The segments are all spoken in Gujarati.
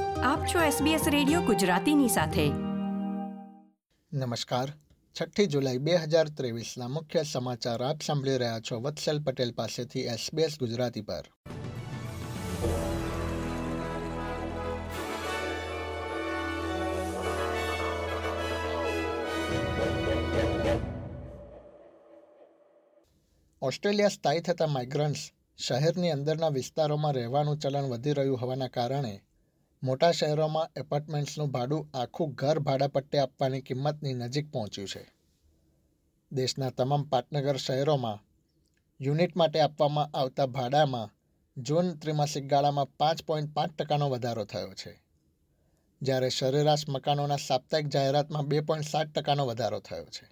આપ છો SBS રેડિયો ગુજરાતીની સાથે. નમસ્કાર. છઠ્ઠી જુલાઈ બે હજાર મુખ્ય સમાચાર આપ સાંભળી રહ્યા છો વત્સલ પટેલ પાસેથી SBS ગુજરાતી પર. ઓસ્ટ્રેલિયા સ્થાયી થતા માઇગ્રન્ટ્સ શહેરની અંદરના વિસ્તારોમાં રહેવાનું ચલણ વધી રહ્યું હોવાના કારણે મોટા શહેરોમાં એપાર્ટમેન્ટ્સનું ભાડું આખું ઘર ભાડાપટ્ટે આપવાની કિંમતની નજીક પહોંચ્યું છે. દેશના તમામ પાટનગર શહેરોમાં યુનિટ માટે આપવામાં આવતા ભાડામાં જૂન ત્રિમાસિક ગાળામાં પાંચ પોઈન્ટ પાંચ ટકાનો વધારો થયો છે. જ્યારે સરેરાશ મકાનોના સાપ્તાહિક જાહેરાતમાં બે પોઈન્ટ સાત ટકાનો વધારો થયો છે.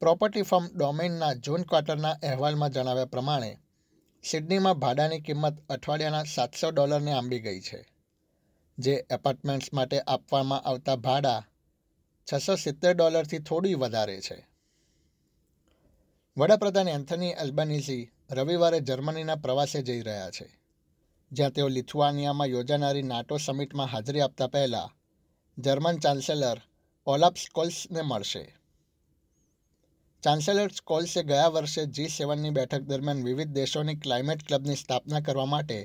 પ્રોપર્ટી ફર્મ ડોમેઇનના જૂન ક્વાર્ટરના અહેવાલમાં જણાવ્યા પ્રમાણે, સિડનીમાં ભાડાની કિંમત અઠવાડિયાના સાતસો ડોલરને આંબી ગઈ છે. જે એપાર્ટમેન્ટ્સ માટે આપવામાં આવતા ભાડા છસો સિત્તેર ડોલરથી થોડી વધારે છે. વડાપ્રધાન એન્થની અલ્બનીઝી રવિવારે જર્મનીના પ્રવાસે જઈ રહ્યા છે, જ્યાં તેઓ લિથુઆનિયામાં યોજાનારી નાટો સમિટમાં હાજરી આપતા પહેલાં જર્મન ચાન્સેલર ઓલાપ સ્કોલ્સને મળશે. ચાન્સેલર સ્કોલ્સે ગયા વર્ષે જી સેવનની બેઠક દરમિયાન વિવિધ દેશોની ક્લાઇમેટ ક્લબની સ્થાપના કરવા માટે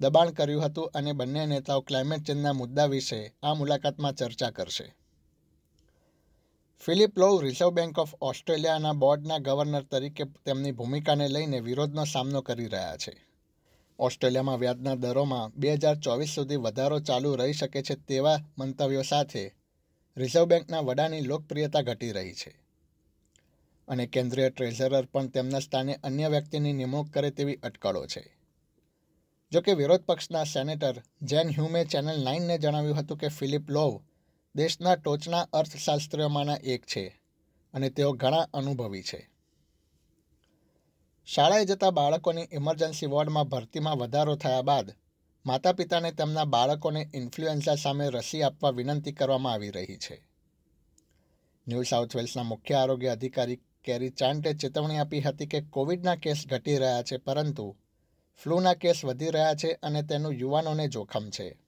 દબાણ કર્યું હતું અને બંને નેતાઓ ક્લાઇમેટ ચેન્જના મુદ્દા વિશે આ મુલાકાતમાં ચર્ચા કરશે. Philip Lowe Reserve Bank of ઓસ્ટ્રેલિયાના બોર્ડના ગવર્નર તરીકે તેમની ભૂમિકાને લઈને વિરોધનો સામનો કરી રહ્યા છે. ઓસ્ટ્રેલિયામાં વ્યાજના દરોમાં બે હજાર ચોવીસ સુધી વધારો ચાલુ રહી શકે છે તેવા મંતવ્યો સાથે રિઝર્વ બેંકના વડાની લોકપ્રિયતા ઘટી રહી છે. અને કેન્દ્રીય ટ્રેઝરર પણ તેમના સ્થાને અન્ય વ્યક્તિની નિમણૂક કરે તેવી અટકળો છે. જોકે વિરોધ પક્ષના સેનેટર જેન હ્યુમે ચેનલ નાઇનને જણાવ્યું હતું કે ફિલિપ લોવ દેશના ટોચના અર્થશાસ્ત્રીઓમાંના એક છે અને તેઓ ઘણા અનુભવી છે. શાળાએ જતા બાળકોની ઇમરજન્સી વોર્ડમાં ભરતીમાં વધારો થયા બાદ માતા પિતાને તેમના બાળકોને ઇન્ફ્લુએન્ઝા સામે રસી આપવા વિનંતી કરવામાં આવી રહી છે. ન્યૂ સાઉથ વેલ્સના મુખ્ય આરોગ્ય અધિકારી કેરી ચાન્ટે ચેતવણી આપી હતી કે કોવિડના કેસ ઘટી રહ્યા છે પરંતુ ફ્લૂના કેસ વધી રહ્યા છે અને તેનું યુવાનોને જોખમ છે.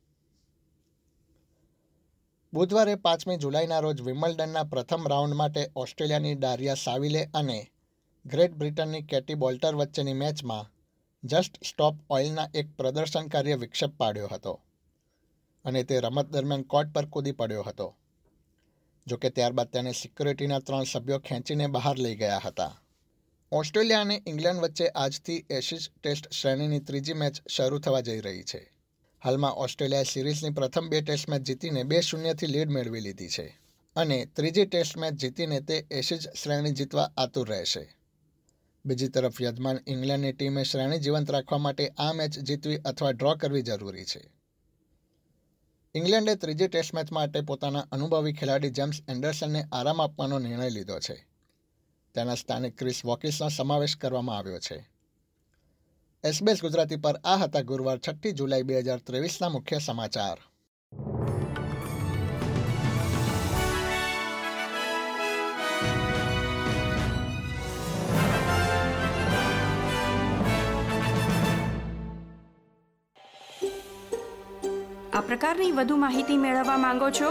બુધવારે પાંચમી જુલાઈના રોજ વિમલ્ડનના પ્રથમ રાઉન્ડ માટે ઓસ્ટ્રેલિયાની ડારિયા સાવિલે અને ગ્રેટ બ્રિટનની કેટી બોલ્ટર વચ્ચેની મેચમાં જસ્ટ સ્ટોપ ઓઇલના એક પ્રદર્શનકારીએ વિક્ષેપ પાડ્યો હતો અને તે રમત દરમિયાન કોર્ટ પર કૂદી પડ્યો હતો, જોકે ત્યારબાદ તેને સિક્યુરિટીના ત્રણ સભ્યો ખેંચીને બહાર લઈ ગયા હતા. ઓસ્ટ્રેલિયા અને ઇંગ્લેન્ડ વચ્ચે આજથી એશિઝ ટેસ્ટ શ્રેણીની ત્રીજી મેચ શરૂ થવા જઈ રહી છે. હાલમાં ઓસ્ટ્રેલિયાએ સિરીઝની પ્રથમ બે ટેસ્ટ મેચ જીતીને બે શૂન્યથી લીડ મેળવી લીધી છે અને ત્રીજી ટેસ્ટ મેચ જીતીને તે એશિઝ શ્રેણી જીતવા આતુર રહેશે. બીજી તરફ યજમાન ઇંગ્લેન્ડની ટીમે શ્રેણી જીવંત રાખવા માટે આ મેચ જીતવી અથવા ડ્રો કરવી જરૂરી છે. ઇંગ્લેન્ડે ત્રીજી ટેસ્ટ મેચ માટે પોતાના અનુભવી ખેલાડી જેમ્સ એન્ડરસનને આરામ આપવાનો નિર્ણય લીધો છે. તેના સ્થાને ક્રિસ વોકિસનો સમાવેશ કરવામાં આવ્યો છે. એસબીએસ ગુજરાતી પર આ હતા ગુરુવાર છઠ્ઠી જુલાઈ બે હજાર ત્રેવીસના મુખ્ય સમાચાર. આ પ્રકારની વધુ માહિતી મેળવવા માંગો છો?